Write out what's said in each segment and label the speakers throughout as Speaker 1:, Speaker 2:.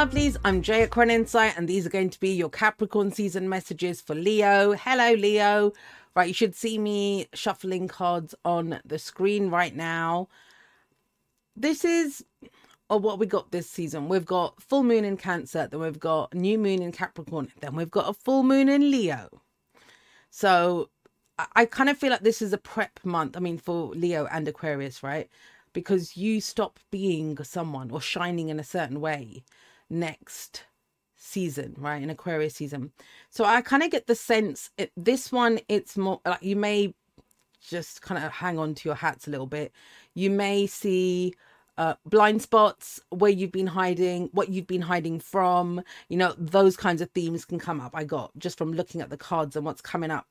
Speaker 1: Lovelies. I'm Jay at Aquarian Insight, and these are going to be your Capricorn season messages for Leo. Hello, Leo. Right, you should see me shuffling cards on the screen right now. This is or what we got this season. We've got full moon in Cancer, then we've got new moon in Capricorn, then we've got a full moon in Leo. So I kind of feel like this is a prep month. I mean, for Leo and Aquarius, right? Because you stop being someone or shining in a certain way next season, right? In Aquarius season. So I kind of get the sense it, this one, it's more like you may just kind of hang on to your hats a little bit. You may see uh, blind spots, where you've been hiding, what you've been hiding from, you know, those kinds of themes can come up. I got just from looking at the cards and what's coming up.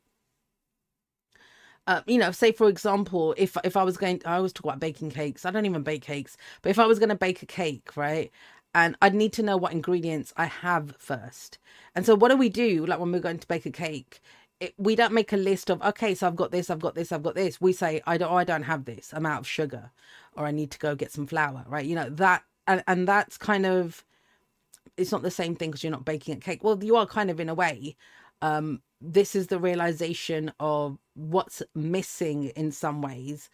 Speaker 1: Uh, you know, say for example, if if I was going, I always talk about baking cakes. I don't even bake cakes, but if I was going to bake a cake, right, and I'd need to know what ingredients I have first. And so, what do we do? Like when we're going to bake a cake, it, we don't make a list of okay, so I've got this, I've got this, I've got this. We say I don't, I don't have this. I'm out of sugar or I need to go get some flour, right? You know, that, and, and that's kind of, it's not the same thing because you're not baking a cake. Well, you are kind of in a way. Um, this is the realization of what's missing in some ways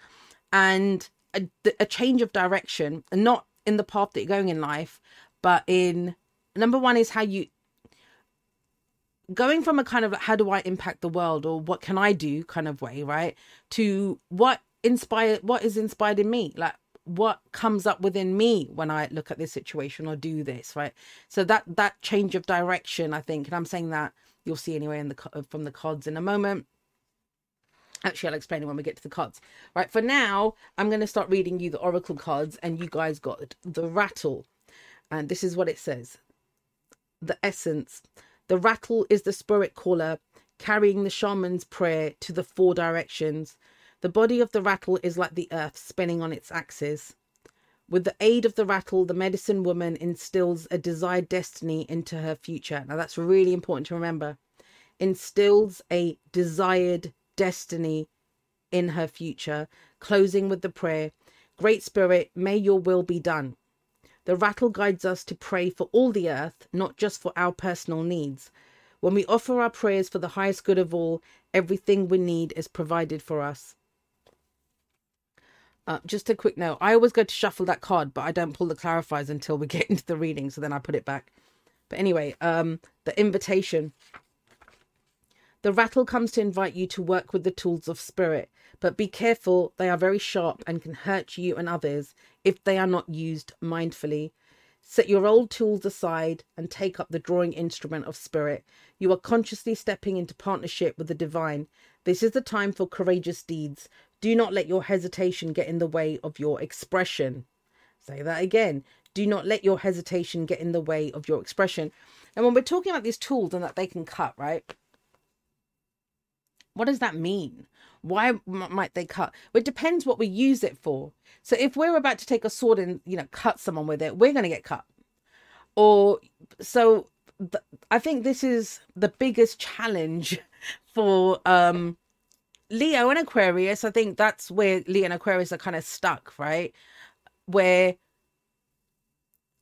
Speaker 1: and a, a change of direction, and not in the path that you're going in life, but in number one is how you going from a kind of like, how do I impact the world or what can I do kind of way, right? To what inspired what is inspired in me like what comes up within me when i look at this situation or do this right so that that change of direction i think and i'm saying that you'll see anyway in the from the cards in a moment actually i'll explain it when we get to the cards right for now i'm going to start reading you the oracle cards and you guys got the rattle and this is what it says the essence the rattle is the spirit caller carrying the shaman's prayer to the four directions the body of the rattle is like the earth spinning on its axis. With the aid of the rattle, the medicine woman instills a desired destiny into her future. Now, that's really important to remember. Instills a desired destiny in her future, closing with the prayer Great Spirit, may your will be done. The rattle guides us to pray for all the earth, not just for our personal needs. When we offer our prayers for the highest good of all, everything we need is provided for us. Uh, just a quick note. I always go to shuffle that card, but I don't pull the clarifiers until we get into the reading, so then I put it back. But anyway, um, the invitation. The rattle comes to invite you to work with the tools of spirit, but be careful, they are very sharp and can hurt you and others if they are not used mindfully. Set your old tools aside and take up the drawing instrument of spirit. You are consciously stepping into partnership with the divine. This is the time for courageous deeds. Do not let your hesitation get in the way of your expression. Say that again. Do not let your hesitation get in the way of your expression. And when we're talking about these tools and that they can cut, right? What does that mean? Why might they cut? Well, it depends what we use it for. So if we're about to take a sword and you know cut someone with it, we're going to get cut. Or so th- I think this is the biggest challenge for um Leo and Aquarius, I think that's where Leo and Aquarius are kind of stuck, right? Where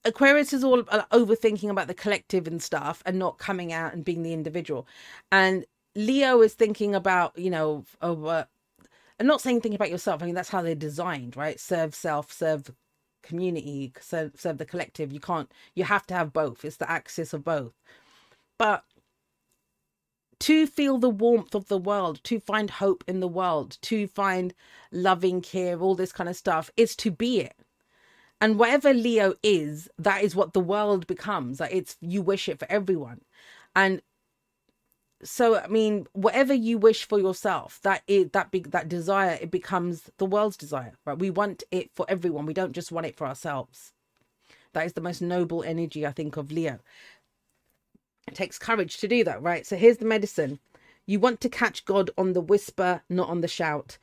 Speaker 1: Aquarius is all overthinking about the collective and stuff and not coming out and being the individual. And Leo is thinking about, you know, of, uh, and not saying think about yourself. I mean, that's how they're designed, right? Serve self, serve community, serve, serve the collective. You can't, you have to have both. It's the axis of both. But to feel the warmth of the world, to find hope in the world, to find loving care, all this kind of stuff, is to be it. And whatever Leo is, that is what the world becomes. Like it's you wish it for everyone. And so I mean, whatever you wish for yourself, that is that big that desire, it becomes the world's desire. Right? We want it for everyone. We don't just want it for ourselves. That is the most noble energy, I think, of Leo. It takes courage to do that, right? So here's the medicine. You want to catch God on the whisper, not on the shout.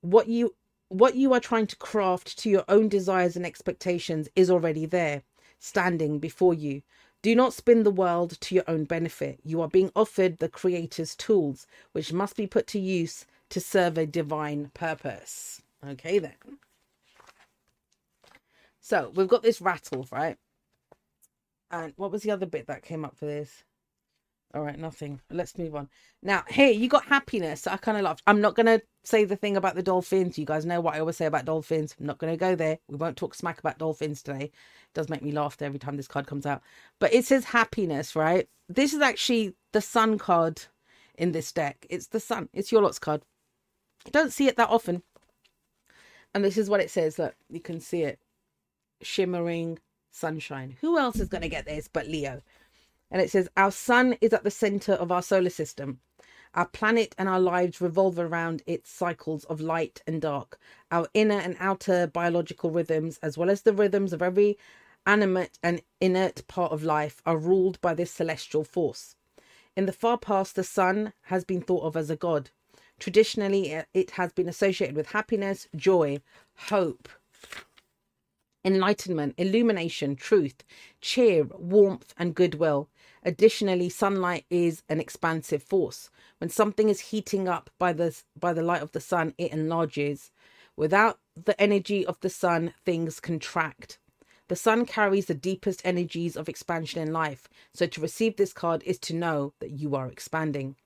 Speaker 1: What you what you are trying to craft to your own desires and expectations is already there, standing before you. Do not spin the world to your own benefit. You are being offered the Creator's tools, which must be put to use to serve a divine purpose. Okay, then. So we've got this rattle, right? And what was the other bit that came up for this? All right, nothing. Let's move on. Now, here you got happiness. I kind of love. I'm not gonna say the thing about the dolphins. You guys know what I always say about dolphins. I'm not gonna go there. We won't talk smack about dolphins today. It does make me laugh every time this card comes out. But it says happiness, right? This is actually the sun card in this deck. It's the sun. It's your lot's card. You don't see it that often. And this is what it says. Look, you can see it. Shimmering sunshine. Who else is going to get this but Leo? And it says, Our sun is at the center of our solar system. Our planet and our lives revolve around its cycles of light and dark. Our inner and outer biological rhythms, as well as the rhythms of every animate and inert part of life, are ruled by this celestial force. In the far past, the sun has been thought of as a god. Traditionally, it has been associated with happiness, joy, hope, enlightenment, illumination, truth, cheer, warmth, and goodwill. Additionally, sunlight is an expansive force. When something is heating up by the by the light of the sun, it enlarges. Without the energy of the sun, things contract. The sun carries the deepest energies of expansion in life. So to receive this card is to know that you are expanding.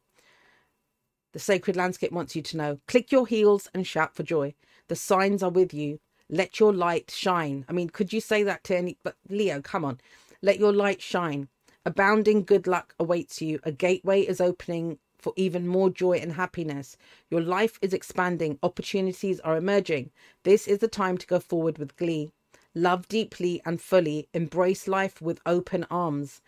Speaker 1: The sacred landscape wants you to know. Click your heels and shout for joy. The signs are with you. Let your light shine. I mean, could you say that to any but Leo, come on. Let your light shine. Abounding good luck awaits you. A gateway is opening for even more joy and happiness. Your life is expanding. Opportunities are emerging. This is the time to go forward with glee. Love deeply and fully. Embrace life with open arms.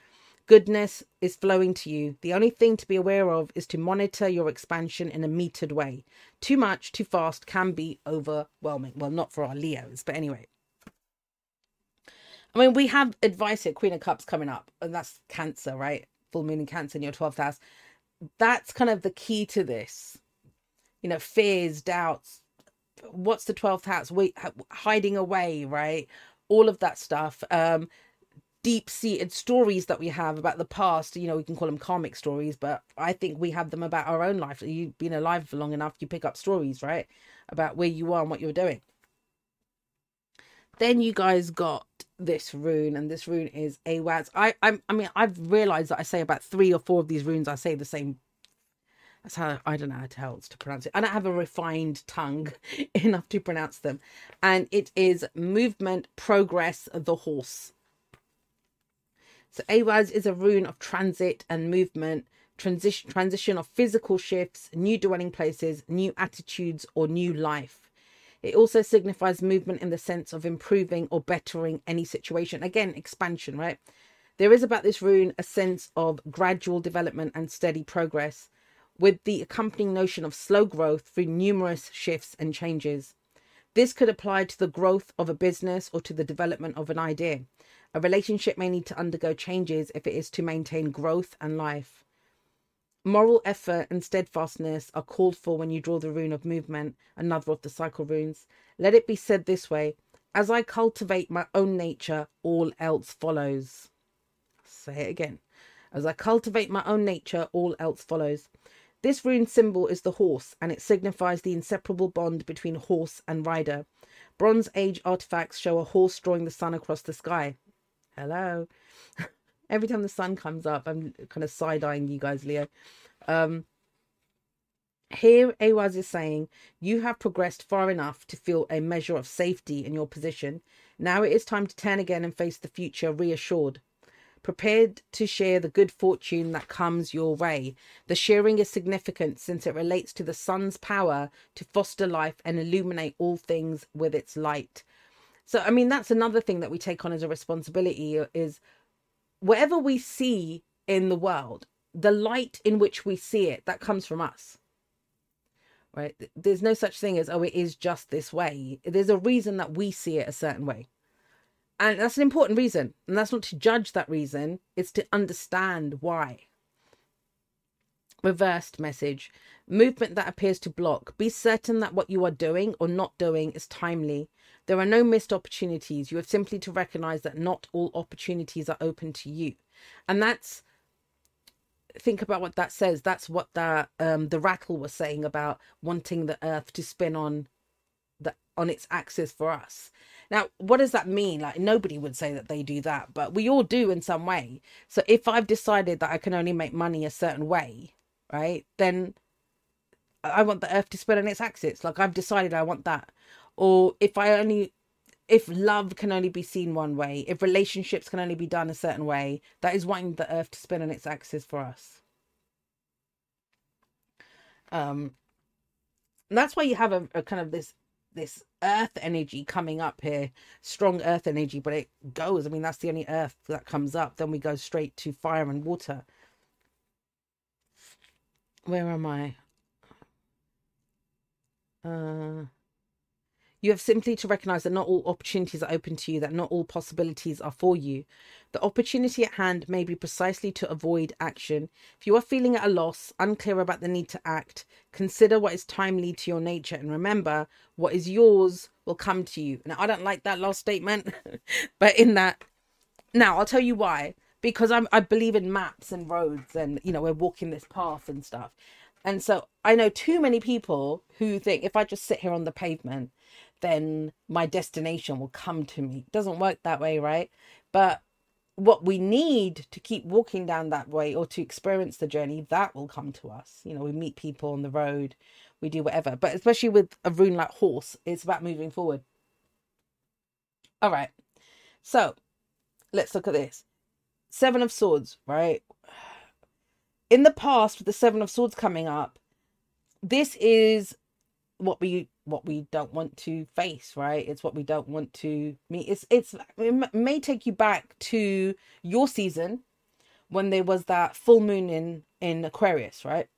Speaker 1: Goodness is flowing to you. The only thing to be aware of is to monitor your expansion in a metered way. Too much, too fast can be overwhelming. Well, not for our Leos, but anyway. I mean, we have advice here, Queen of Cups coming up, and that's Cancer, right? Full moon in Cancer in your 12th house. That's kind of the key to this. You know, fears, doubts. What's the 12th house? Wait, hiding away, right? All of that stuff. Um, deep seated stories that we have about the past. You know, we can call them karmic stories, but I think we have them about our own life. You've been alive for long enough, you pick up stories, right? About where you are and what you're doing. Then you guys got this rune, and this rune is Awaz. I, I, I mean, I've realized that I say about three or four of these runes. I say the same. That's how I don't know how else to pronounce it. I don't have a refined tongue enough to pronounce them, and it is movement, progress, the horse. So Awaz is a rune of transit and movement, transition, transition of physical shifts, new dwelling places, new attitudes, or new life. It also signifies movement in the sense of improving or bettering any situation. Again, expansion, right? There is about this rune a sense of gradual development and steady progress, with the accompanying notion of slow growth through numerous shifts and changes. This could apply to the growth of a business or to the development of an idea. A relationship may need to undergo changes if it is to maintain growth and life. Moral effort and steadfastness are called for when you draw the rune of movement, another of the cycle runes. Let it be said this way As I cultivate my own nature, all else follows. Say it again. As I cultivate my own nature, all else follows. This rune symbol is the horse, and it signifies the inseparable bond between horse and rider. Bronze Age artifacts show a horse drawing the sun across the sky. Hello. every time the sun comes up, I'm kind of side eyeing you guys, Leo. Um, here, Awaz is saying, You have progressed far enough to feel a measure of safety in your position. Now it is time to turn again and face the future reassured. Prepared to share the good fortune that comes your way. The sharing is significant since it relates to the sun's power to foster life and illuminate all things with its light. So, I mean, that's another thing that we take on as a responsibility is whatever we see in the world, the light in which we see it, that comes from us. Right? There's no such thing as, oh, it is just this way. There's a reason that we see it a certain way. And that's an important reason. And that's not to judge that reason, it's to understand why. Reversed message movement that appears to block. Be certain that what you are doing or not doing is timely there are no missed opportunities. You have simply to recognize that not all opportunities are open to you. And that's think about what that says. That's what the um the rattle was saying about wanting the earth to spin on the on its axis for us. Now, what does that mean? Like nobody would say that they do that, but we all do in some way. So if I've decided that I can only make money a certain way, right? Then I want the earth to spin on its axis. Like I've decided I want that. Or if I only if love can only be seen one way, if relationships can only be done a certain way, that is wanting the earth to spin on its axis for us. Um that's why you have a, a kind of this this earth energy coming up here strong earth energy but it goes. I mean that's the only earth that comes up. Then we go straight to fire and water. Where am i? Uh you have simply to recognize that not all opportunities are open to you, that not all possibilities are for you. The opportunity at hand may be precisely to avoid action. If you are feeling at a loss, unclear about the need to act, consider what is timely to your nature and remember what is yours will come to you. Now, I don't like that last statement, but in that, now I'll tell you why. Because I'm, I believe in maps and roads, and you know, we're walking this path and stuff. And so I know too many people who think if I just sit here on the pavement, then my destination will come to me. It doesn't work that way, right? But what we need to keep walking down that way or to experience the journey, that will come to us. You know, we meet people on the road, we do whatever. But especially with a rune like horse, it's about moving forward. All right. So let's look at this. Seven of Swords, right? In the past, with the Seven of Swords coming up, this is what we what we don't want to face right? It's what we don't want to meet it's it's it may take you back to your season when there was that full moon in in aquarius right?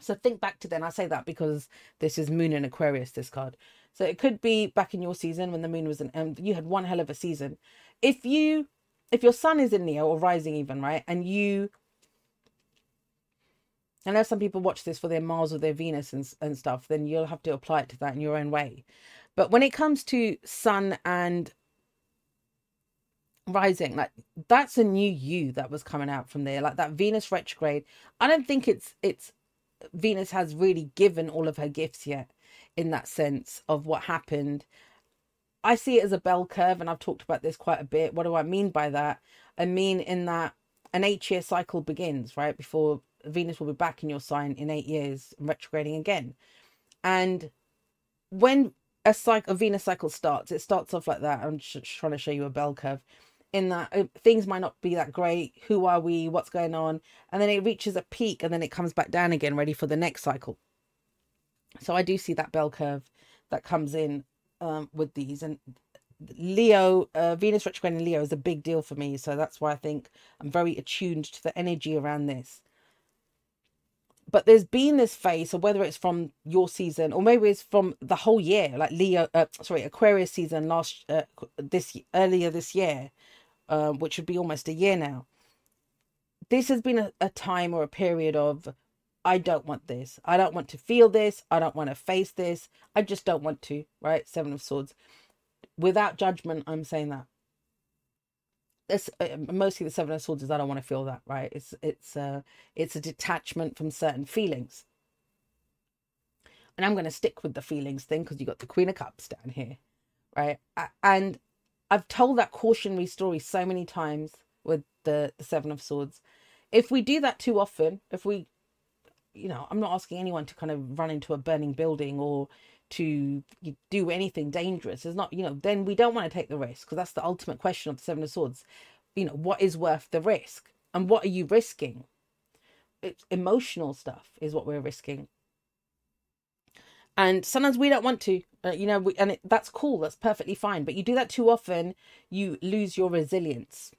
Speaker 1: So think back to then i say that because this is moon in aquarius this card. So it could be back in your season when the moon was in and you had one hell of a season. If you if your sun is in leo or rising even right and you I know some people watch this for their Mars or their Venus and, and stuff, then you'll have to apply it to that in your own way. But when it comes to Sun and rising, like that's a new you that was coming out from there. Like that Venus retrograde. I don't think it's it's Venus has really given all of her gifts yet in that sense of what happened. I see it as a bell curve, and I've talked about this quite a bit. What do I mean by that? I mean in that an eight year cycle begins, right? Before Venus will be back in your sign in eight years, retrograding again. And when a cycle, a Venus cycle starts, it starts off like that. I'm just trying to show you a bell curve. In that uh, things might not be that great. Who are we? What's going on? And then it reaches a peak, and then it comes back down again, ready for the next cycle. So I do see that bell curve that comes in um, with these, and Leo, uh, Venus retrograde in Leo is a big deal for me. So that's why I think I'm very attuned to the energy around this but there's been this phase, so whether it's from your season or maybe it's from the whole year, like Leo, uh, sorry, Aquarius season last uh, this earlier this year, uh, which would be almost a year now. This has been a, a time or a period of I don't want this. I don't want to feel this. I don't want to face this. I just don't want to, right? Seven of Swords. Without judgment, I'm saying that uh, mostly the seven of swords is i don't want to feel that right? It's it's a it's a detachment from certain feelings. And i'm going to stick with the feelings thing because you got the queen of cups down here right? And i've told that cautionary story so many times with the the seven of swords. If we do that too often if we you know i'm not asking anyone to kind of run into a burning building or to do anything dangerous. Is not you know then we don't want to take the risk because that's the ultimate question of the seven of swords. You know what is worth the risk? And what are you risking? It's emotional stuff is what we're risking. And sometimes we don't want to uh, you know we, and it, that's cool that's perfectly fine but you do that too often you lose your resilience.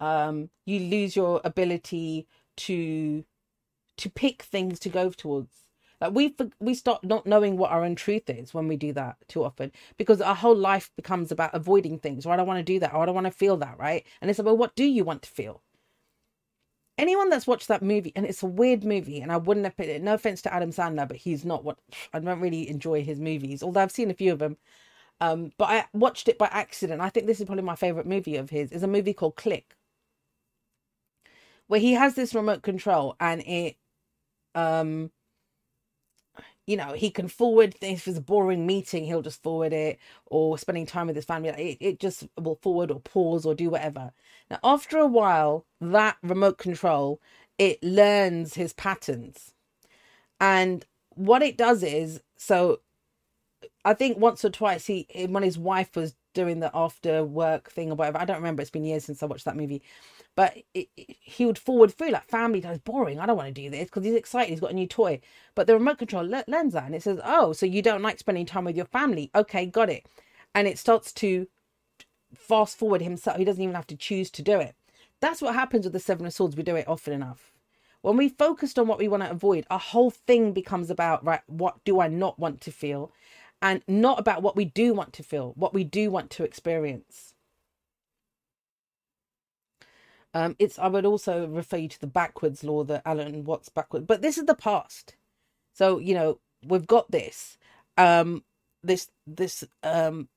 Speaker 1: Um you lose your ability to to pick things to go towards like we we start not knowing what our own truth is when we do that too often because our whole life becomes about avoiding things. Or I don't want to do that. Or I don't want to feel that. Right? And it's about what do you want to feel? Anyone that's watched that movie, and it's a weird movie, and I wouldn't have put it. No offense to Adam Sandler, but he's not what I don't really enjoy his movies. Although I've seen a few of them, um, but I watched it by accident. I think this is probably my favorite movie of his. Is a movie called Click, where he has this remote control, and it um you know, he can forward if it's a boring meeting, he'll just forward it, or spending time with his family, it, it just will forward or pause or do whatever. Now, after a while, that remote control it learns his patterns, and what it does is so. I think once or twice he when his wife was doing the after work thing or whatever. I don't remember. It's been years since I watched that movie but it, it, he would forward through like family time. boring. I don't want to do this because he's excited. He's got a new toy. But the remote control le- learns that and it says, "Oh, so you don't like spending time with your family? Okay, got it." And it starts to fast forward himself. He doesn't even have to choose to do it. That's what happens with the Seven of Swords. We do it often enough. When we focused on what we want to avoid, our whole thing becomes about right. What do I not want to feel? And not about what we do want to feel, what we do want to experience. Um, it's I would also refer you to the backwards law that Alan Watts backward, but this is the past. So you know we've got this, um, this this um,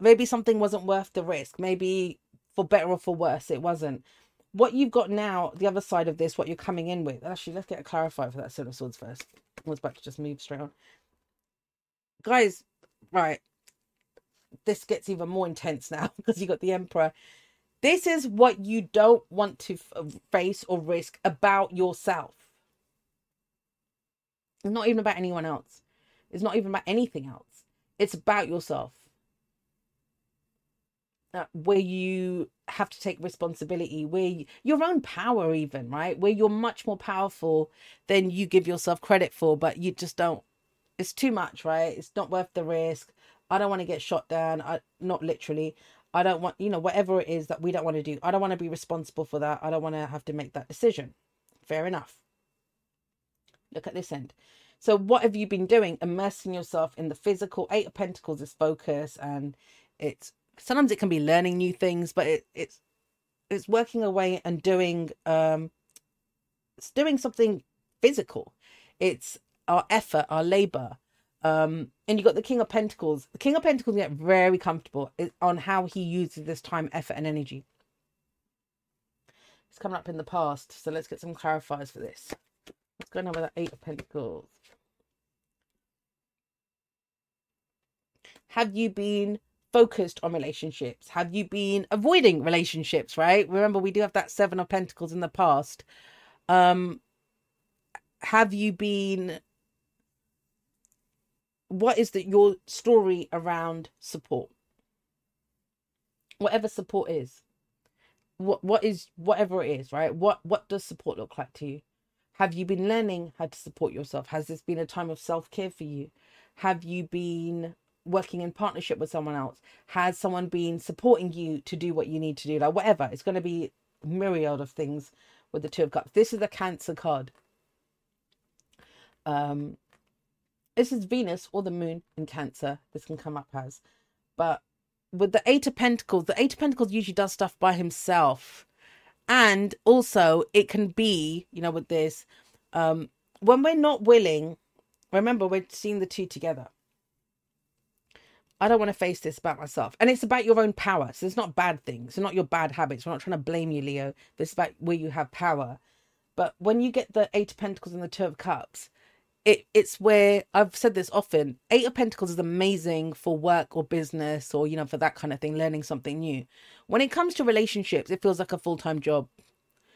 Speaker 1: maybe something wasn't worth the risk. Maybe for better or for worse, it wasn't. What you've got now, the other side of this, what you're coming in with. Actually, let's get a clarifier for that set of swords first. I was about to just move straight on, guys. Right, this gets even more intense now because you got the emperor this is what you don't want to face or risk about yourself. It's not even about anyone else. It's not even about anything else. It's about yourself. Uh, where you have to take responsibility, where you, your own power, even, right? Where you're much more powerful than you give yourself credit for, but you just don't. It's too much, right? It's not worth the risk. I don't want to get shot down. I not literally. I don't want, you know, whatever it is that we don't want to do. I don't want to be responsible for that. I don't want to have to make that decision. Fair enough. Look at this end. So, what have you been doing? Immersing yourself in the physical. Eight of Pentacles is focus, and it's sometimes it can be learning new things, but it, it's it's working away and doing um it's doing something physical. It's our effort, our labor, um, and you got the King of Pentacles. The King of Pentacles get very comfortable on how he uses this time, effort, and energy. It's coming up in the past, so let's get some clarifiers for this. What's going on with that Eight of Pentacles? Have you been focused on relationships? Have you been avoiding relationships, right? Remember, we do have that Seven of Pentacles in the past. Um, have you been what is the, your story around support? Whatever support is, what what is whatever it is, right? What what does support look like to you? Have you been learning how to support yourself? Has this been a time of self care for you? Have you been working in partnership with someone else? Has someone been supporting you to do what you need to do? Like whatever, it's going to be myriad of things with the two of cups. This is a cancer card. Um, this is Venus or the moon in Cancer. This can come up as. But with the Eight of Pentacles, the Eight of Pentacles usually does stuff by himself. And also, it can be, you know, with this, um, when we're not willing, remember, we're seeing the two together. I don't want to face this about myself. And it's about your own power. So it's not bad things. It's not your bad habits. We're not trying to blame you, Leo. This is about where you have power. But when you get the Eight of Pentacles and the Two of Cups, it it's where I've said this often. Eight of Pentacles is amazing for work or business or you know for that kind of thing, learning something new. When it comes to relationships, it feels like a full time job.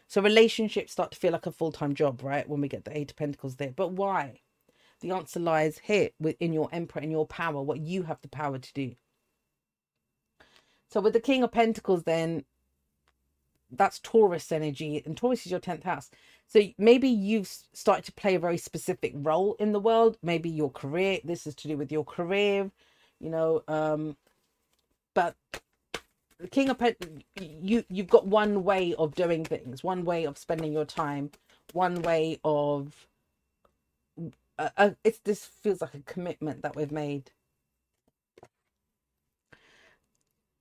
Speaker 1: So relationships start to feel like a full time job, right? When we get the Eight of Pentacles there, but why? The answer lies here within your Emperor and your power, what you have the power to do. So with the King of Pentacles, then that's Taurus energy, and Taurus is your tenth house. So maybe you've started to play a very specific role in the world. Maybe your career. This is to do with your career, you know. Um, but the King of Pentacles, you you've got one way of doing things, one way of spending your time, one way of. Uh, uh, it's this feels like a commitment that we've made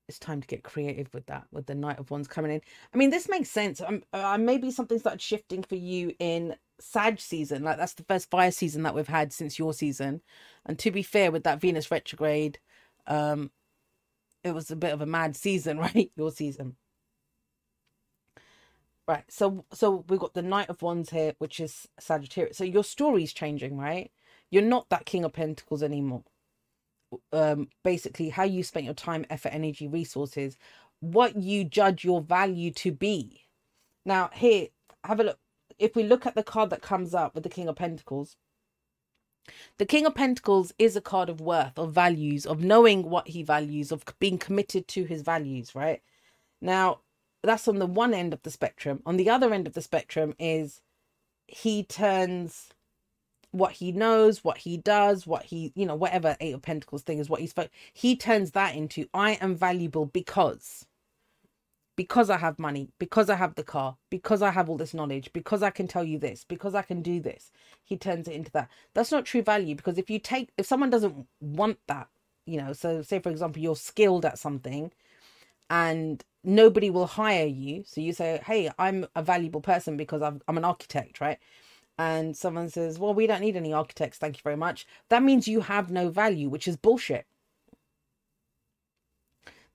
Speaker 1: it's time to get creative with that with the knight of wands coming in. I mean this makes sense. Um, uh, maybe something started shifting for you in sag season. Like that's the first fire season that we've had since your season. And to be fair with that venus retrograde um it was a bit of a mad season right? Your season. Right so so we've got the knight of wands here which is sagittarius. So your story's changing right? You're not that King of Pentacles anymore. Um, basically, how you spent your time, effort, energy, resources, what you judge your value to be. Now, here, have a look. If we look at the card that comes up with the King of Pentacles, the King of Pentacles is a card of worth, of values, of knowing what he values, of being committed to his values, right? Now, that's on the one end of the spectrum. On the other end of the spectrum is he turns what he knows, what he does, what he, you know, whatever Eight of Pentacles thing is what he's, he turns that into I am valuable because because I have money, because I have the car, because I have all this knowledge, because I can tell you this, because I can do this. He turns it into that. That's not true value because if you take, if someone doesn't want that, you know, so say for example, you're skilled at something and nobody will hire you. So you say, hey, I'm a valuable person because I'm, I'm an architect, right? And someone says, well, we don't need any architects. Thank you very much. That means you have no value, which is bullshit.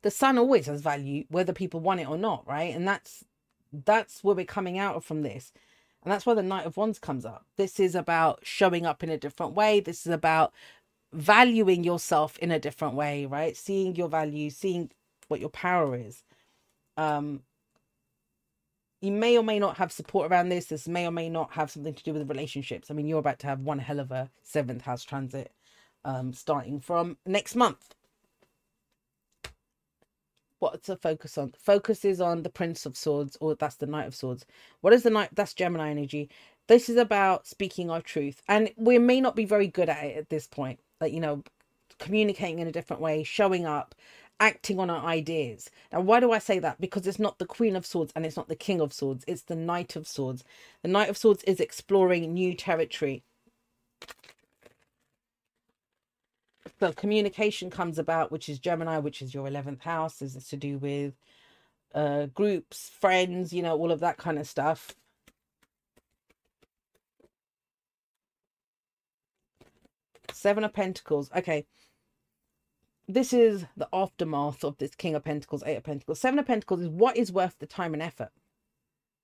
Speaker 1: The sun always has value whether people want it or not right? And that's that's where we're coming out from this. And that's why the knight of wands comes up. This is about showing up in a different way. This is about valuing yourself in a different way right? Seeing your value seeing what your power is. Um you may or may not have support around this this may or may not have something to do with relationships i mean you're about to have one hell of a seventh house transit um starting from next month what's the focus on? Focus is on the Prince of Swords, or that's the Knight of Swords. What is the Knight? That's Gemini energy. This is about speaking our truth, and we may not be very good at it at this point. Like you know, communicating in a different way, showing up, acting on our ideas. Now, why do I say that? Because it's not the Queen of Swords and it's not the King of Swords. It's the Knight of Swords. The Knight of Swords is exploring new territory. so communication comes about, which is Gemini, which is your 11th house. This is to do with uh, groups, friends, you know, all of that kind of stuff. Seven of Pentacles. Okay. This is the aftermath of this King of Pentacles, Eight of Pentacles. Seven of Pentacles is what is worth the time and effort,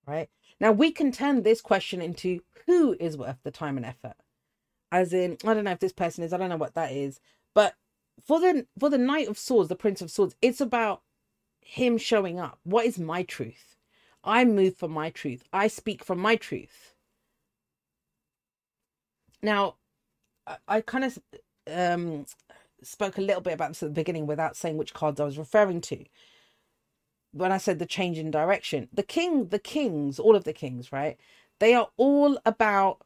Speaker 1: right? Now, we can turn this question into who is worth the time and effort as in I don't know if this person is, I don't know what that is, but for the for the Knight of Swords, the Prince of Swords, it's about him showing up. What is my truth? I move for my truth. I speak from my truth. Now, I, I kind of um spoke a little bit about this at the beginning without saying which cards I was referring to. When I said the change in direction, the king, the kings, all of the kings, right? They are all about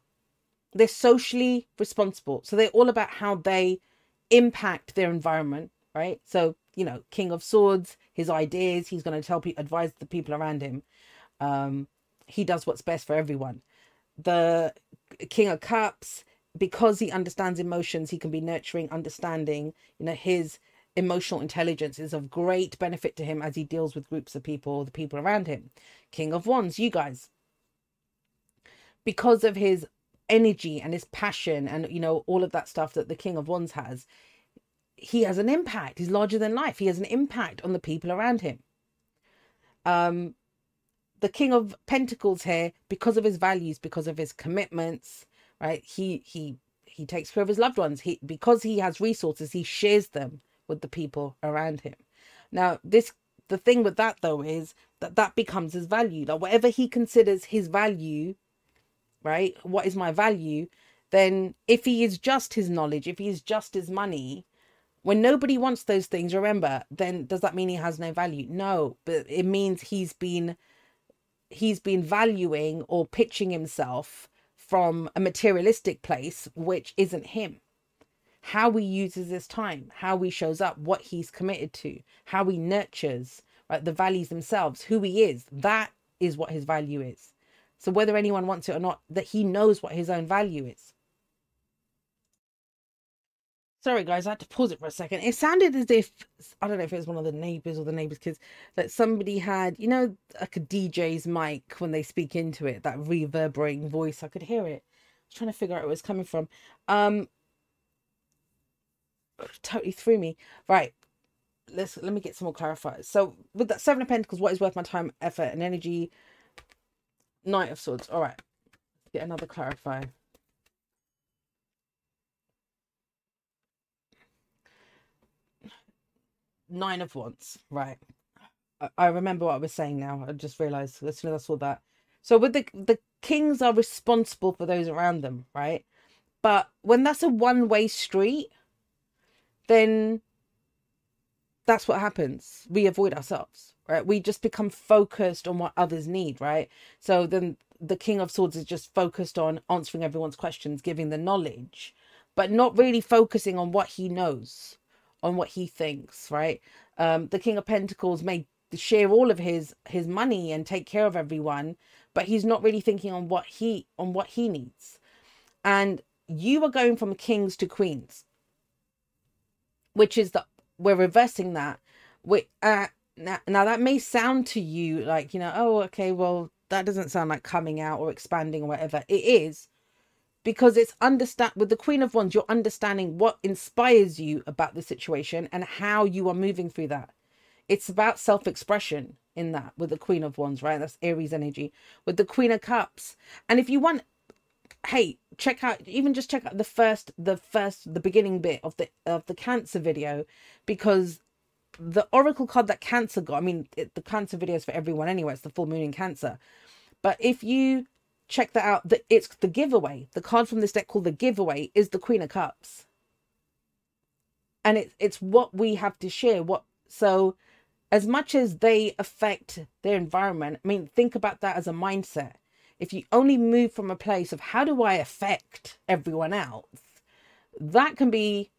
Speaker 1: they're socially responsible. So they're all about how they impact their environment, right? So, you know, King of Swords, his ideas, he's going to tell people, advise the people around him. Um, he does what's best for everyone. The King of Cups, because he understands emotions, he can be nurturing, understanding. You know, his emotional intelligence is of great benefit to him as he deals with groups of people, the people around him. King of Wands, you guys, because of his energy and his passion and you know all of that stuff that the king of wands has he has an impact he's larger than life he has an impact on the people around him um the king of pentacles here because of his values because of his commitments right he he he takes care of his loved ones he because he has resources he shares them with the people around him now this the thing with that though is that that becomes his value like whatever he considers his value right? What is my value? Then if he is just his knowledge, if he is just his money, when nobody wants those things, remember, then does that mean he has no value? No, but it means he's been he's been valuing or pitching himself from a materialistic place which isn't him how he uses his time how he shows up what he's committed to how he nurtures right the values themselves who he is that is what his value is so whether anyone wants it or not, that he knows what his own value is. Sorry, guys, I had to pause it for a second. It sounded as if I don't know if it was one of the neighbors or the neighbors' kids that somebody had, you know, like a DJ's mic when they speak into it, that reverberating voice. I could hear it. I was trying to figure out where it was coming from. Um, totally threw me. Right, let's let me get some more clarifiers. So with that seven of pentacles, what is worth my time, effort, and energy? Knight of Swords. All right. Get another clarifier. Nine of wands, right? I, I remember what I was saying now. I just realized as soon as I saw that. So with the the kings are responsible for those around them, right? But when that's a one way street, then that's what happens. We avoid ourselves, right? We just become focused on what others need, right? So then the King of Swords is just focused on answering everyone's questions, giving the knowledge, but not really focusing on what he knows, on what he thinks, right? Um, the King of Pentacles may share all of his his money and take care of everyone, but he's not really thinking on what he on what he needs. And you are going from kings to queens, which is the we're reversing that. We uh, now, now that may sound to you like you know oh okay well that doesn't sound like coming out or expanding or whatever it is because it's understand with the queen of wands you're understanding what inspires you about the situation and how you are moving through that. It's about self-expression in that with the queen of wands right? That's aries energy. With the queen of cups. And if you want hey check out even just check out the first the first the beginning bit of the of the cancer video because the oracle card that cancer got i mean it, the cancer video is for everyone anyway it's the full moon in cancer. But if you check that out the, it's the giveaway the card from this deck called the giveaway is the queen of cups and it, it's what we have to share what so as much as they affect their environment i mean think about that as a mindset if you only move from a place of how do I affect everyone else, that can be.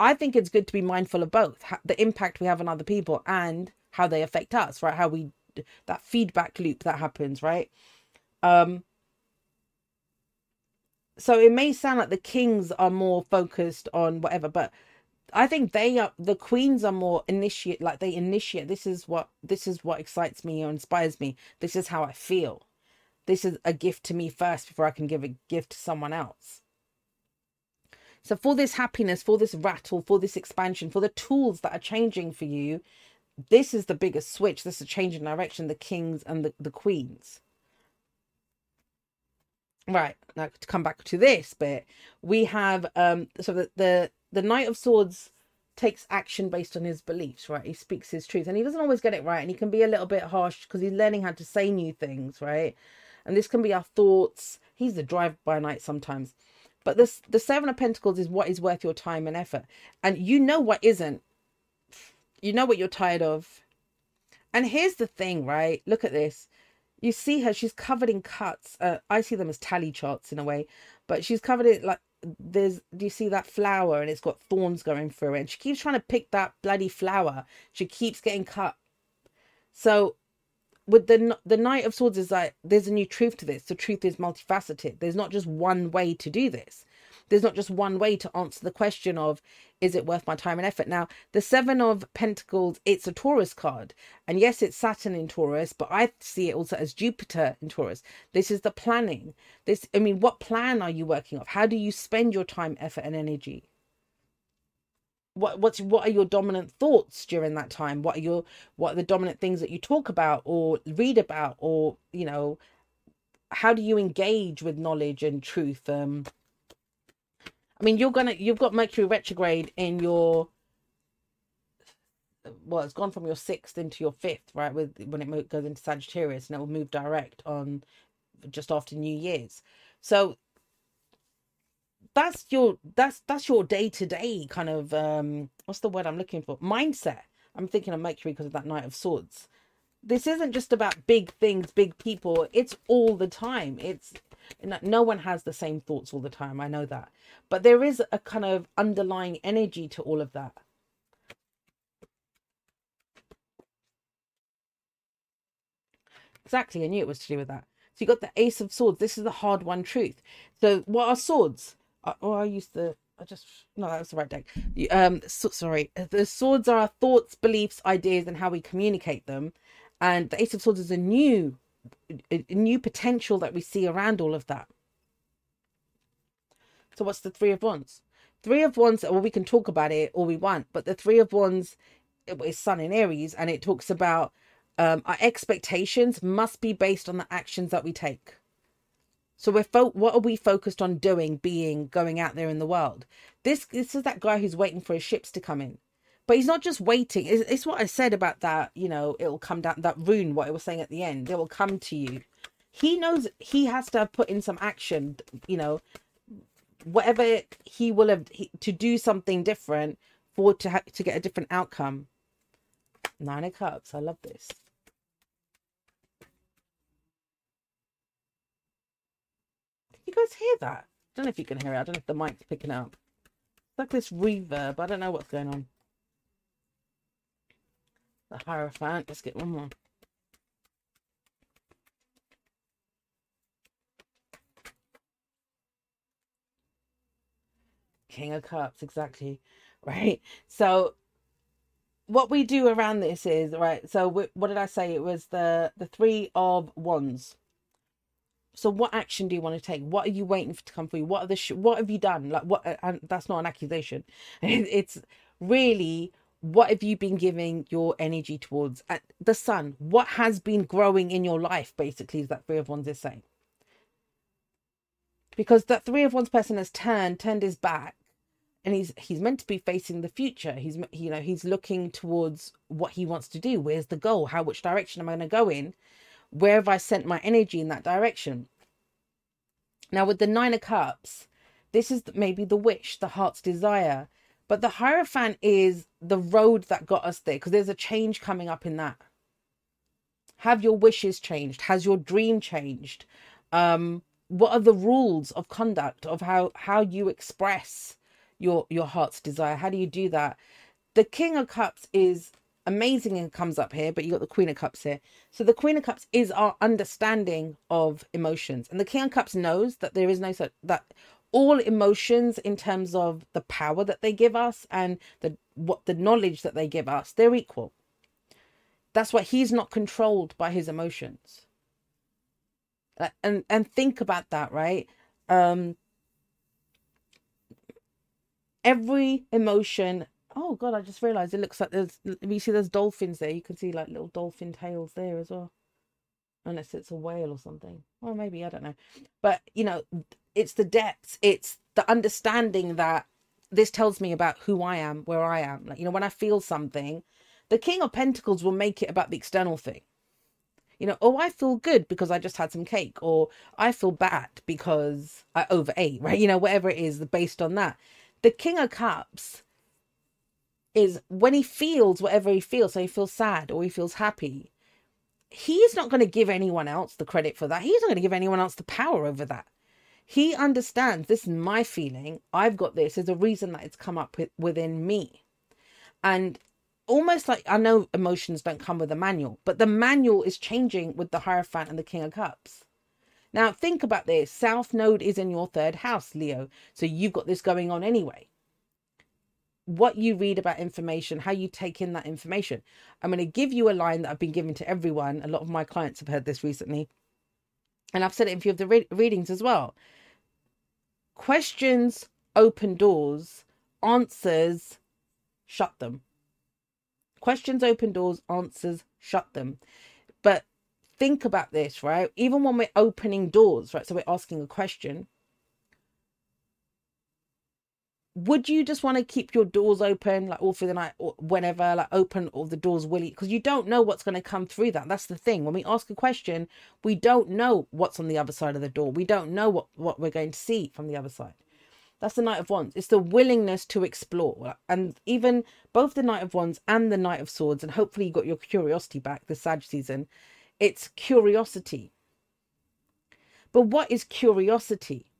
Speaker 1: I think it's good to be mindful of both the impact we have on other people and how they affect us, right? How we that feedback loop that happens, right? Um, so it may sound like the kings are more focused on whatever, but I think they are the queens are more initiate like they initiate this is what this is what excites me or inspires me. This is how I feel. This is a gift to me first before I can give a gift to someone else. So, for this happiness, for this rattle, for this expansion, for the tools that are changing for you, this is the biggest switch. This is a change in direction, the kings and the, the queens. Right, now to come back to this bit, we have um so the the, the Knight of Swords takes action based on his beliefs, right? He speaks his truth and he doesn't always get it right and he can be a little bit harsh because he's learning how to say new things, right? and this can be our thoughts. He's the drive by knight sometimes. But this the seven of pentacles is what is worth your time and effort. And you know what isn't. You know what you're tired of. And here's the thing, right? Look at this. You see her, she's covered in cuts. Uh, I see them as tally charts in a way, but she's covered it like there's do you see that flower and it's got thorns going through it? And she keeps trying to pick that bloody flower. She keeps getting cut. So with the the knight of swords is like there's a new truth to this. The truth is multifaceted. There's not just one way to do this there's not just one way to answer the question of is it worth my time and effort? Now the seven of pentacles it's a taurus card. And yes it's saturn in taurus but i see it also as jupiter in taurus. This is the planning. This i mean what plan are you working off? How do you spend your time effort and energy? What what's what are your dominant thoughts during that time? What are your what are the dominant things that you talk about or read about or you know how do you engage with knowledge and truth um i mean you're gonna you've got mercury retrograde in your well it's gone from your sixth into your fifth right with when it goes into sagittarius and it will move direct on just after new year's. So that's your that's that's your day-to-day kind of um what's the word i'm looking for? Mindset. I'm thinking of mercury because of that knight of swords. This isn't just about big things big people. It's all the time. It's no one has the same thoughts all the time i know that but there is a kind of underlying energy to all of that exactly i knew it was to do with that so you got the ace of swords this is the hard one truth so what are swords oh, I used the. I just no, that was the right deck. Um, so, sorry. The swords are our thoughts, beliefs, ideas, and how we communicate them. And the Ace of Swords is a new, new potential that we see around all of that. So what's the Three of Wands? Three of Wands. Well, we can talk about it all we want, but the Three of Wands is Sun in Aries, and it talks about um, our expectations must be based on the actions that we take. So we're fo- what are we focused on doing, being, going out there in the world? This this is that guy who's waiting for his ships to come in. But he's not just waiting. It's, it's what I said about that, you know, it'll come down, that rune, what I was saying at the end, it will come to you. He knows he has to have put in some action, you know, whatever he will have he, to do something different for to ha- to get a different outcome. Nine of Cups. I love this. You guys hear that? I don't know if you can hear it. I don't know if the mic's picking up. It's like this reverb. I don't know what's going on. The Hierophant. Let's get one more. King of Cups, exactly. Right. So what we do around this is right. So we, what did I say? It was the the three of wands. So what action do you want to take? What are you waiting for to come for you? What are the sh- what have you done? Like what? And that's not an accusation. It's really what have you been giving your energy towards? At the sun, what has been growing in your life? Basically, is that three of wands is saying. Because that three of wands person has turned, turned his back and he's he's meant to be facing the future he's you know he's looking towards what he wants to do where's the goal how which direction am i going to go in where have i sent my energy in that direction now with the nine of cups this is maybe the wish the heart's desire but the hierophant is the road that got us there because there's a change coming up in that. Have your wishes changed? Has your dream changed? Um what are the rules of conduct of how how you express your your heart's desire? How do you do that? The king of cups is amazing and comes up here but you got the queen of cups here. So the queen of cups is our understanding of emotions and the king of cups knows that there is no such that all emotions in terms of the power that they give us and the what the knowledge that they give us they're equal. That's why he's not controlled by his emotions. And and think about that right? Um every emotion oh god i just realized it looks like there's you see there's dolphins there you can see like little dolphin tails there as well. Unless it's a whale or something. Well maybe i don't know. But you know it's the depths it's the understanding that this tells me about who i am where i am like you know when i feel something the king of pentacles will make it about the external thing you know oh i feel good because i just had some cake or i feel bad because i overate right you know whatever it is based on that the King of Cups is when he feels whatever he feels, so he feels sad or he feels happy, he's not going to give anyone else the credit for that. He's not going to give anyone else the power over that. He understands this is my feeling. I've got this. There's a reason that it's come up with, within me. And almost like I know emotions don't come with a manual, but the manual is changing with the Hierophant and the King of Cups. Now, think about this South Node is in your third house, Leo. So you've got this going on anyway. What you read about information, how you take in that information. I'm going to give you a line that I've been giving to everyone. A lot of my clients have heard this recently. And I've said it in a few of the re- readings as well. Questions open doors, answers shut them. Questions open doors, answers shut them. But think about this, right? Even when we're opening doors, right? So we're asking a question. Would you just want to keep your doors open, like all through the night, or whenever, like open all the doors willy? Because you don't know what's going to come through that. That's the thing. When we ask a question, we don't know what's on the other side of the door. We don't know what what we're going to see from the other side. That's the Knight of Wands. It's the willingness to explore. And even both the Knight of Wands and the Knight of Swords, and hopefully you got your curiosity back this Sag season, it's curiosity. But what is curiosity?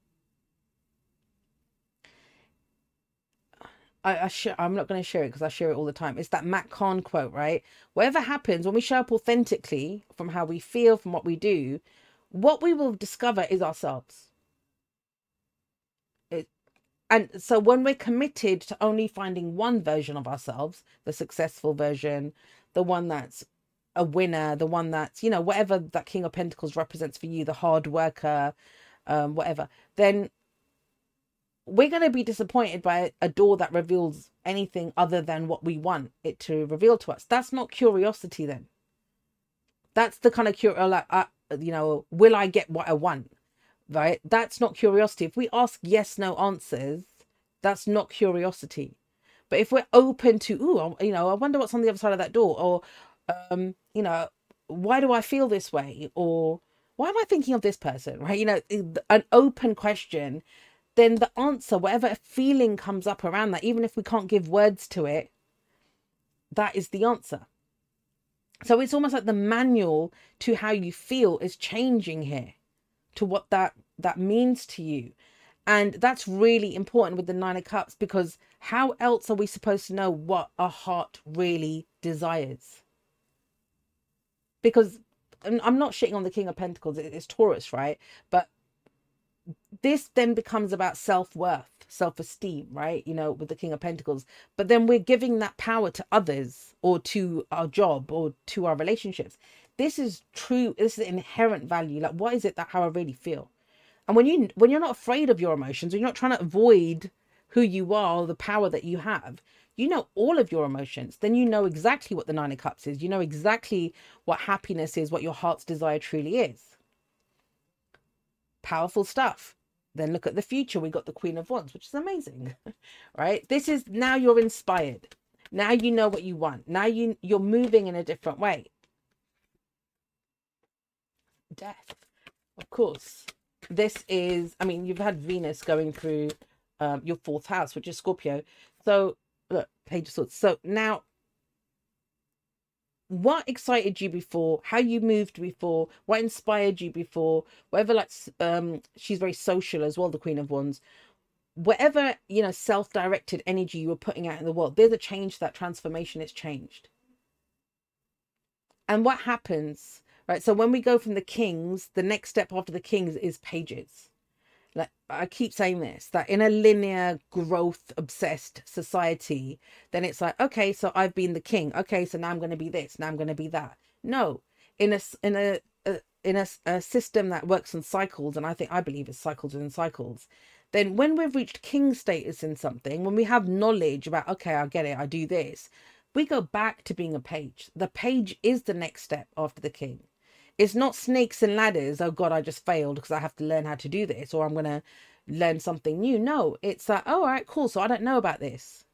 Speaker 1: I, I sh- I'm not going to share it because I share it all the time. It's that Matt Kahn quote, right? Whatever happens when we show up authentically from how we feel, from what we do, what we will discover is ourselves. It, and so when we're committed to only finding one version of ourselves, the successful version, the one that's a winner, the one that's, you know, whatever that King of Pentacles represents for you, the hard worker, um, whatever, then we're going to be disappointed by a door that reveals anything other than what we want it to reveal to us. That's not curiosity, then. That's the kind of curiosity, like, uh, you know, will I get what I want? Right? That's not curiosity. If we ask yes, no answers, that's not curiosity. But if we're open to, ooh, you know, I wonder what's on the other side of that door, or, um, you know, why do I feel this way, or why am I thinking of this person, right? You know, an open question, then the answer, whatever feeling comes up around that, even if we can't give words to it, that is the answer. So it's almost like the manual to how you feel is changing here to what that that means to you. And that's really important with the Nine of Cups because how else are we supposed to know what our heart really desires? Because I'm not shitting on the King of Pentacles, it's Taurus, right? But this then becomes about self-worth self-esteem right? You know with the king of pentacles. But then we're giving that power to others or to our job or to our relationships. This is true this is inherent value. Like what is it that how i really feel? And when you when you're not afraid of your emotions when you're not trying to avoid who you are or the power that you have you know all of your emotions. Then you know exactly what the nine of cups is. You know exactly what happiness is what your heart's desire truly is. Powerful stuff. Then look at the future. We got the Queen of Wands, which is amazing, right? This is now you're inspired. Now you know what you want. Now you you're moving in a different way. Death, of course. This is. I mean, you've had Venus going through um, your fourth house, which is Scorpio. So look, Page of Swords. So now what excited you before how you moved before what inspired you before whatever like um she's very social as well the queen of wands. Whatever you know self-directed energy you were putting out in the world there's a change that transformation is changed. And what happens right so when we go from the kings the next step after the kings is pages like I keep saying this that in a linear growth obsessed society, then it's like, okay, so I've been the king. Okay, so now I'm going to be this. Now I'm going to be that. No, in a in a, a in a, a system that works on cycles, and I think I believe it's cycles within cycles. Then when we've reached king status in something, when we have knowledge about, okay, I get it, I do this, we go back to being a page. The page is the next step after the king. It's not snakes and ladders. Oh God, I just failed because I have to learn how to do this, or I'm gonna learn something new. No, it's like, oh, all right, cool. So I don't know about this.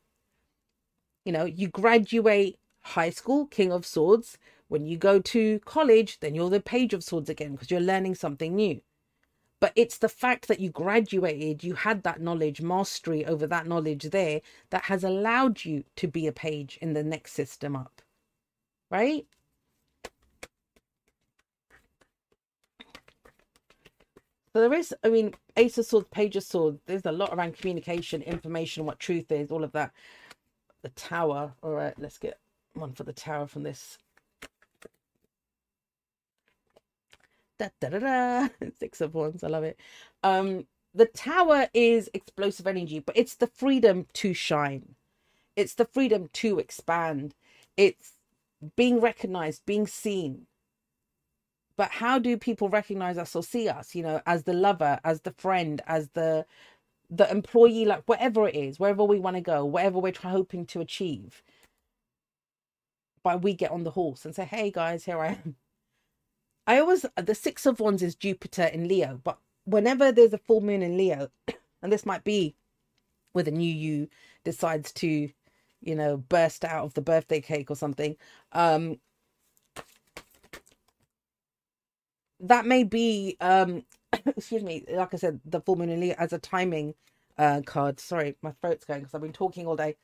Speaker 1: You know, you graduate high school, King of Swords. When you go to college, then you're the Page of Swords again because you're learning something new. But it's the fact that you graduated, you had that knowledge, mastery over that knowledge there that has allowed you to be a page in the next system up. Right? So there is, I mean, Ace of Swords, Page of Swords, there's a lot around communication, information, what truth is, all of that. The Tower. All right, let's get one for the Tower from this. Da, da, da, da. Six of Wands, I love it. Um, the Tower is explosive energy, but it's the freedom to shine. It's the freedom to expand. It's being recognized, being seen but how do people recognize us or see us you know as the lover as the friend as the the employee like whatever it is wherever we want to go whatever we're try- hoping to achieve? But we get on the horse and say hey guys here i am. I always the six of wands is jupiter in leo but whenever there's a full moon in leo and this might be where the new you decides to you know burst out of the birthday cake or something um that may be um excuse me like i said the full moon in leo as a timing uh card. Sorry my throat's going because i've been talking all day.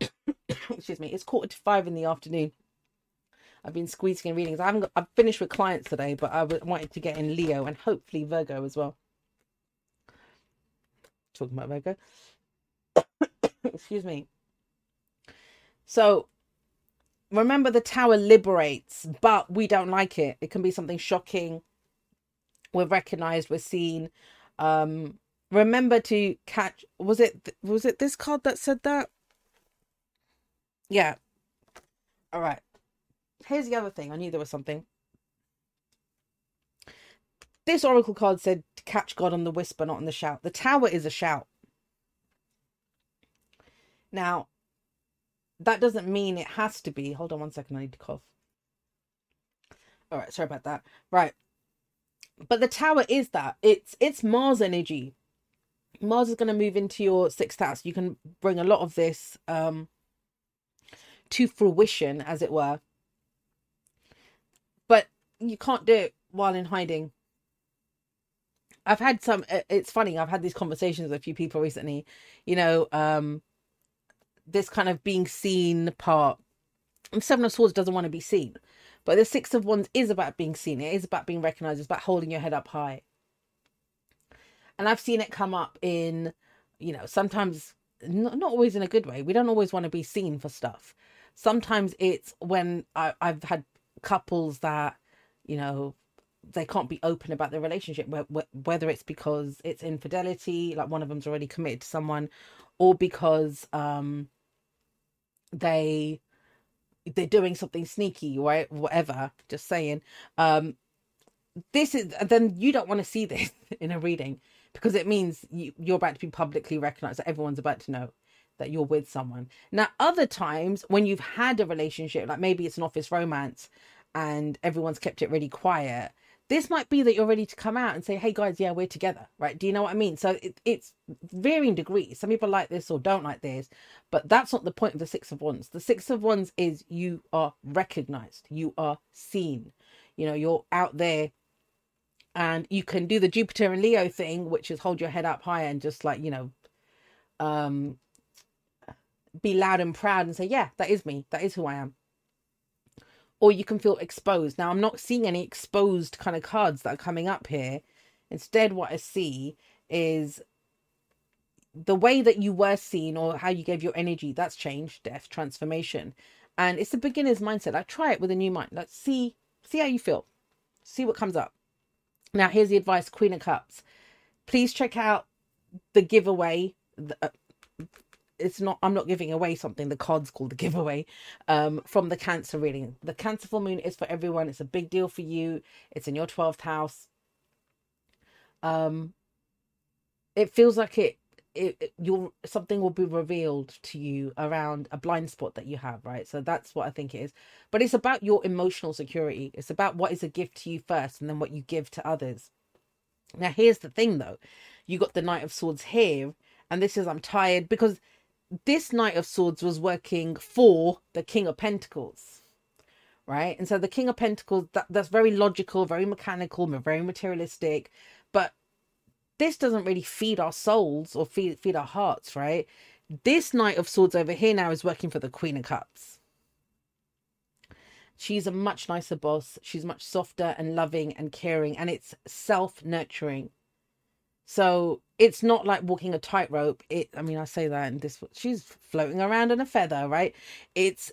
Speaker 1: Excuse me it's quarter to five in the afternoon. I've been squeezing in readings. I haven't got i've finished with clients today but I wanted to get in leo and hopefully virgo as well. Talking about virgo. Excuse me. So remember the tower liberates, but we don't like it. It can be something shocking. We're recognized, we're seen. Um, remember to catch was it was it this card that said that? Yeah. All right. Here's the other thing. I knew there was something. This oracle card said catch God on the whisper, not on the shout. The tower is a shout. Now, that doesn't mean it has to be. Hold on one second. I need to cough. All right. Sorry about that. Right. But the tower is that. It's it's Mars energy. Mars is going to move into your sixth house. You can bring a lot of this um, to fruition, as it were. But you can't do it while in hiding. I've had some, it's funny, I've had these conversations with a few people recently, you know, um, this kind of being seen part. And Seven of Swords doesn't want to be seen, but the Six of Wands is about being seen. It is about being recognized. It's about holding your head up high and I've seen it come up in, you know, sometimes not, not always in a good way. We don't always want to be seen for stuff. Sometimes it's when I, I've had couples that, you know, they can't be open about their relationship, whether it's because it's infidelity, like one of them's already committed to someone, or because um they they're doing something sneaky, right? Whatever. Just saying. Um, this is then you don't want to see this in a reading because it means you, you're about to be publicly recognized that everyone's about to know that you're with someone now other times when you've had a relationship like maybe it's an office romance and everyone's kept it really quiet this might be that you're ready to come out and say hey guys yeah we're together right? Do you know what i mean? So it, it's varying degrees. Some people like this or don't like this but that's not the point of the six of wands. The six of wands is you are recognized. You are seen. You know you're out there and you can do the Jupiter and Leo thing, which is hold your head up high and just like you know, um, be loud and proud and say, "Yeah, that is me. That is who I am." Or you can feel exposed. Now, I'm not seeing any exposed kind of cards that are coming up here. Instead, what I see is the way that you were seen or how you gave your energy. That's changed, death, transformation, and it's a beginner's mindset. Like try it with a new mind. Let's see, see how you feel, see what comes up. Now, here's the advice Queen of Cups. Please check out the giveaway. Uh, It's not, I'm not giving away something. The card's called the giveaway um, from the Cancer reading. The Cancer full moon is for everyone. It's a big deal for you. It's in your 12th house. Um, it feels like it it, it you'll something will be revealed to you around a blind spot that you have right so that's what i think it is but it's about your emotional security it's about what is a gift to you first and then what you give to others now here's the thing though you got the knight of swords here and this is i'm tired because this knight of swords was working for the king of pentacles right and so the king of pentacles that, that's very logical very mechanical very materialistic but this doesn't really feed our souls or feed feed our hearts, right? This Knight of Swords over here now is working for the Queen of Cups. She's a much nicer boss. She's much softer and loving and caring, and it's self nurturing. So it's not like walking a tightrope. It, I mean, I say that, and this she's floating around in a feather, right? It's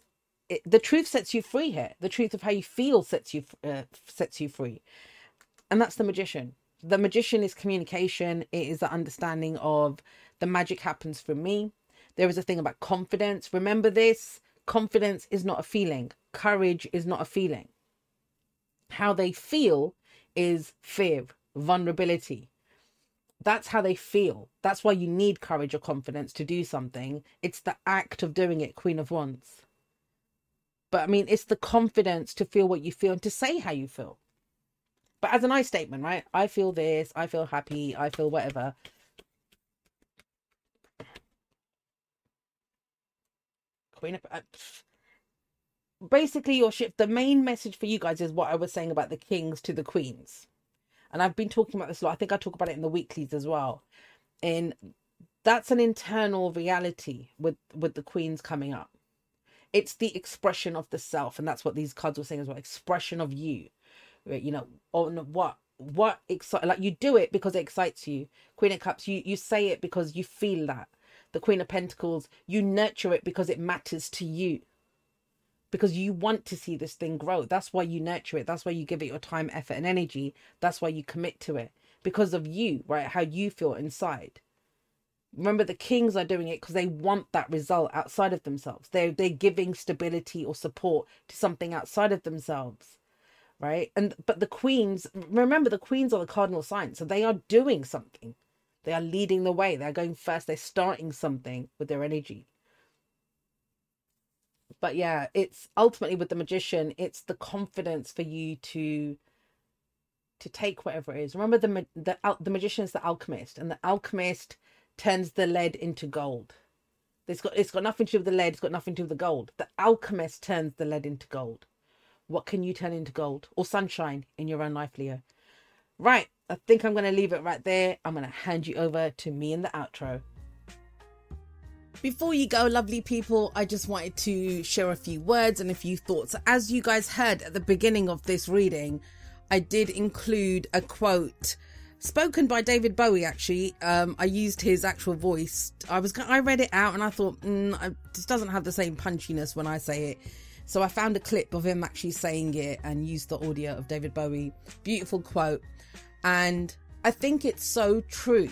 Speaker 1: it, the truth sets you free here. The truth of how you feel sets you uh, sets you free, and that's the magician. The magician is communication. It is the understanding of the magic happens for me. There is a thing about confidence. Remember this confidence is not a feeling. Courage is not a feeling. How they feel is fear vulnerability that's how they feel that's why you need courage or confidence to do something it's the act of doing it queen of wands but i mean it's the confidence to feel what you feel and to say how you feel but as a nice statement, right? I feel this, I feel happy, I feel whatever. Queen of uh, basically your shift the main message for you guys is what I was saying about the kings to the queens. And I've been talking about this a lot. I think I talk about it in the weeklies as well. And that's an internal reality with with the queens coming up. It's the expression of the self, and that's what these cards were saying as well. Expression of you you know on what what excite like you do it because it excites you queen of cups you you say it because you feel that the queen of pentacles you nurture it because it matters to you because you want to see this thing grow that's why you nurture it that's why you give it your time effort and energy that's why you commit to it because of you right how you feel inside remember the kings are doing it because they want that result outside of themselves they're they're giving stability or support to something outside of themselves right? And but the queens, remember the queens are the cardinal signs, so they are doing something. They are leading the way. They're going first. They're starting something with their energy. But yeah, it's ultimately with the magician, it's the confidence for you to to take whatever it is. Remember the the the magician is the alchemist, and the alchemist turns the lead into gold. It's got it's got nothing to do with the lead, it's got nothing to do with the gold. The alchemist turns the lead into gold. What can you turn into gold or sunshine in your own life, Leo? Right, I think I'm going to leave it right there. I'm going to hand you over to me in the outro. Before you go, lovely people, I just wanted to share a few words and a few thoughts. As you guys heard at the beginning of this reading, I did include a quote spoken by David Bowie. Actually, um, I used his actual voice. I was I read it out and I thought mm, this doesn't have the same punchiness when I say it. So I found a clip of him actually saying it and used the audio of David Bowie. Beautiful quote, and I think it's so true.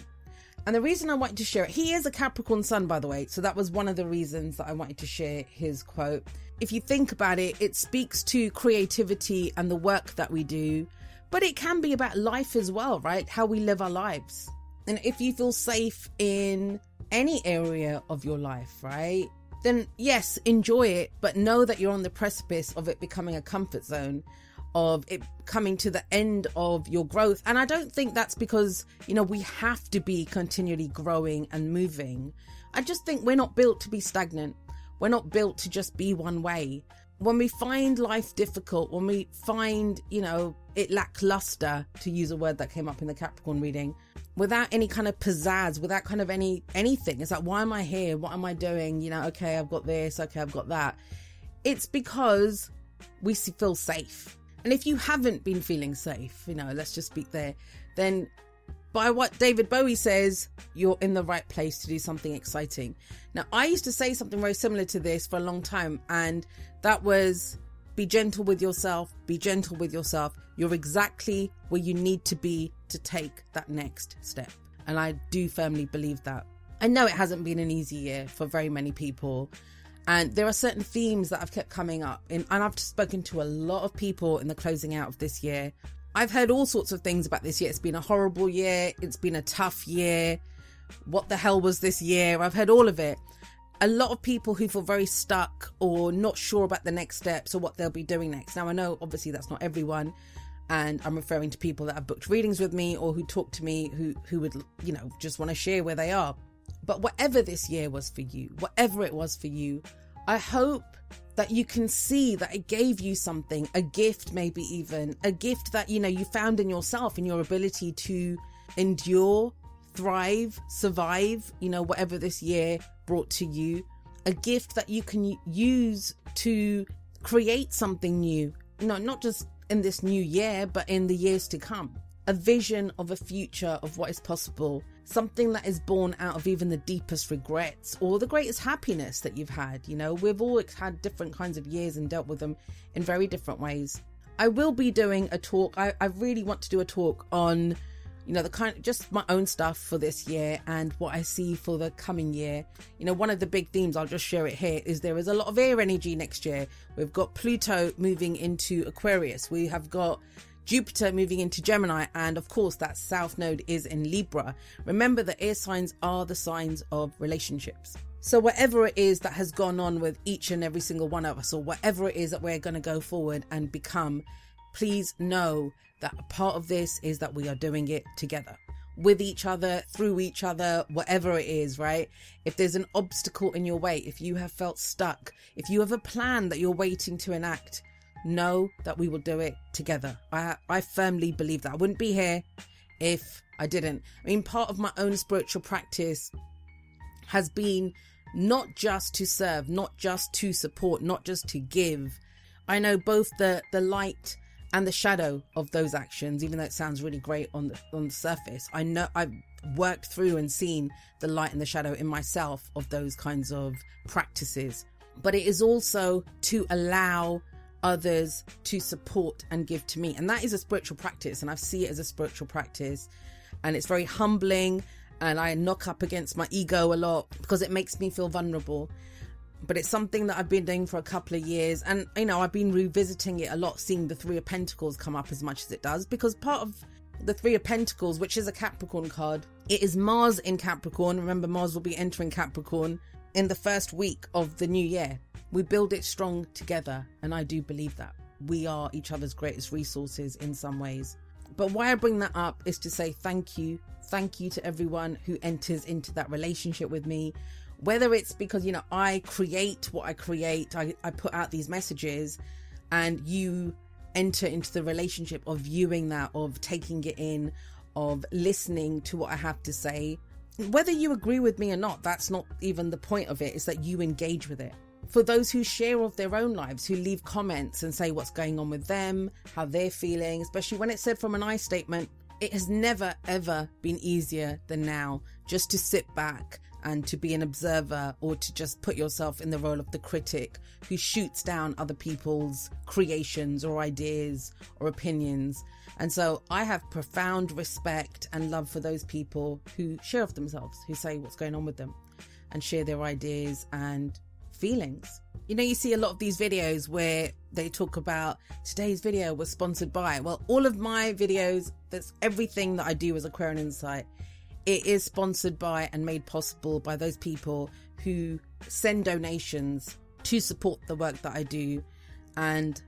Speaker 1: And the reason I wanted to share it, he is a Capricorn sun, by the way. So that was one of the reasons that I wanted to share his quote. If you think about it, it speaks to creativity and the work that we do, but it can be about life as well, right? How we live our lives. And if you feel safe in any area of your life, right? Then yes, enjoy it, but know that you're on the precipice of it becoming a comfort zone of it coming to the end of your growth. And I don't think that's because, you know, we have to be continually growing and moving. I just think we're not built to be stagnant. We're not built to just be one way. When we find life difficult, when we find, you know, it lackluster, to use a word that came up in the Capricorn reading, without any kind of pizzazz, without kind of any anything. It's like, why am I here? What am I doing? You know, okay, I've got this, okay, I've got that. It's because we feel safe and if you haven't been feeling safe, you know, let's just speak there, then by what David Bowie says, you're in the right place to do something exciting. Now, I used to say something very similar to this for a long time, and that was be gentle with yourself, be gentle with yourself. You're exactly where you need to be to take that next step. And I do firmly believe that. I know it hasn't been an easy year for very many people. And there are certain themes that I've kept coming up. In, and I've spoken to a lot of people in the closing out of this year. I've heard all sorts of things about this year. It's been a horrible year. It's been a tough year. What the hell was this year? I've heard all of it. A lot of people who feel very stuck or not sure about the next steps or what they'll be doing next. Now, I know obviously that's not everyone. And I'm referring to people that have booked readings with me or who talk to me who, who would, you know, just want to share where they are. But whatever this year was for you, whatever it was for you, I hope that you can see that it gave you something, a gift, maybe even a gift that you know you found in yourself, in your ability to endure, thrive, survive, you know, whatever this year brought to you, a gift that you can use to create something new, you know, not just in this new year, but in the years to come. A vision of a future of what is possible something that is born out of even the deepest regrets or the greatest happiness that you've had. You know, we've all had different kinds of years and dealt with them in very different ways. I will be doing a talk. I, I really want to do a talk on, you know, the kind of just my own stuff for this year and what I see for the coming year. You know, one of the big themes, I'll just share it here, is there is a lot of air energy next year. We've got Pluto moving into Aquarius. We have got Jupiter moving into Gemini, and of course, that South Node is in Libra. Remember that air signs are the signs of relationships. So, whatever it is that has gone on with each and every single one of us, or whatever it is that we're going to go forward and become, please know that a part of this is that we are doing it together with each other, through each other, whatever it is, right? If there's an obstacle in your way, if you have felt stuck, if you have a plan that you're waiting to enact, know that we will do it together. I I firmly believe that. I wouldn't be here if I didn't. I mean, part of my own spiritual practice has been not just to serve, not just to support, not just to give. I know both the the light and the shadow of those actions, even though it sounds really great on the on the surface. I know I've worked through and seen the light and the shadow in myself of those kinds of practices. But it is also to allow others to support and give to me. And that is a spiritual practice. And I see it as a spiritual practice. And it's very humbling. And I knock up against my ego a lot because it makes me feel vulnerable. But it's something that I've been doing for a couple of years. And, you know, I've been revisiting it a lot, seeing the Three of Pentacles come up as much as it does. Because part of the Three of Pentacles, which is a Capricorn card, it is Mars in Capricorn. Remember, Mars will be entering Capricorn in the first week of the new year. We build it strong together, and I do believe that. We are each other's greatest resources in some ways. But why I bring that up is to say thank you. Thank you to everyone who enters into that relationship with me. Whether it's because, you know, I create what I create, I, I put out these messages and you enter into the relationship of viewing that, of taking it in, of listening to what I have to say. Whether you agree with me or not, that's not even the point of it, is that you engage with it. For those who share of their own lives, who leave comments and say what's going on with them, how they're feeling, especially when it's said from an I statement, it has never ever been easier than now just to sit back and to be an observer or to just put yourself in the role of the critic who shoots down other people's creations or ideas or opinions. And so I have profound respect and love for those people who share of themselves, who say what's going on with them and share their ideas and feelings. You know, you see a lot of these videos where they talk about today's video was sponsored by. Well, all of my videos, that's everything that I do as Aquarian Insight it is sponsored by and made possible by those people who send donations to support the work that I do. And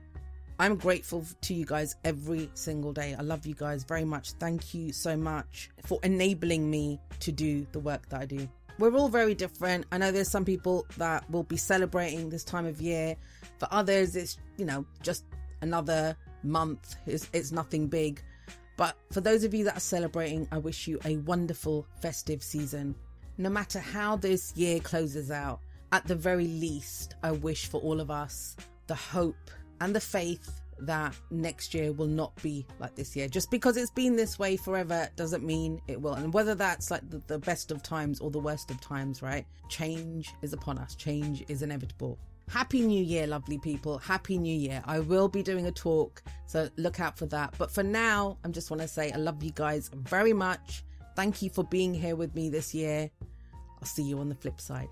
Speaker 1: I'm grateful to you guys every single day. I love you guys very much. Thank you so much for enabling me to do the work that I do. We're all very different. I know there's some people that will be celebrating this time of year. For others, it's, you know, just another month. It's, it's nothing big. But for those of you that are celebrating, I wish you a wonderful festive season. No matter how this year closes out, at the very least, I wish for all of us the hope and the faith that next year will not be like this year. Just because it's been this way forever doesn't mean it will. And whether that's like the, the, best of times or the worst of times, right? Change is upon us, change is inevitable. Happy New Year, lovely people. Happy New Year. I will be doing a talk, so look out for that. But for now, I just want to say I love you guys very much. Thank you for being here with me this year. I'll see you on the flip side.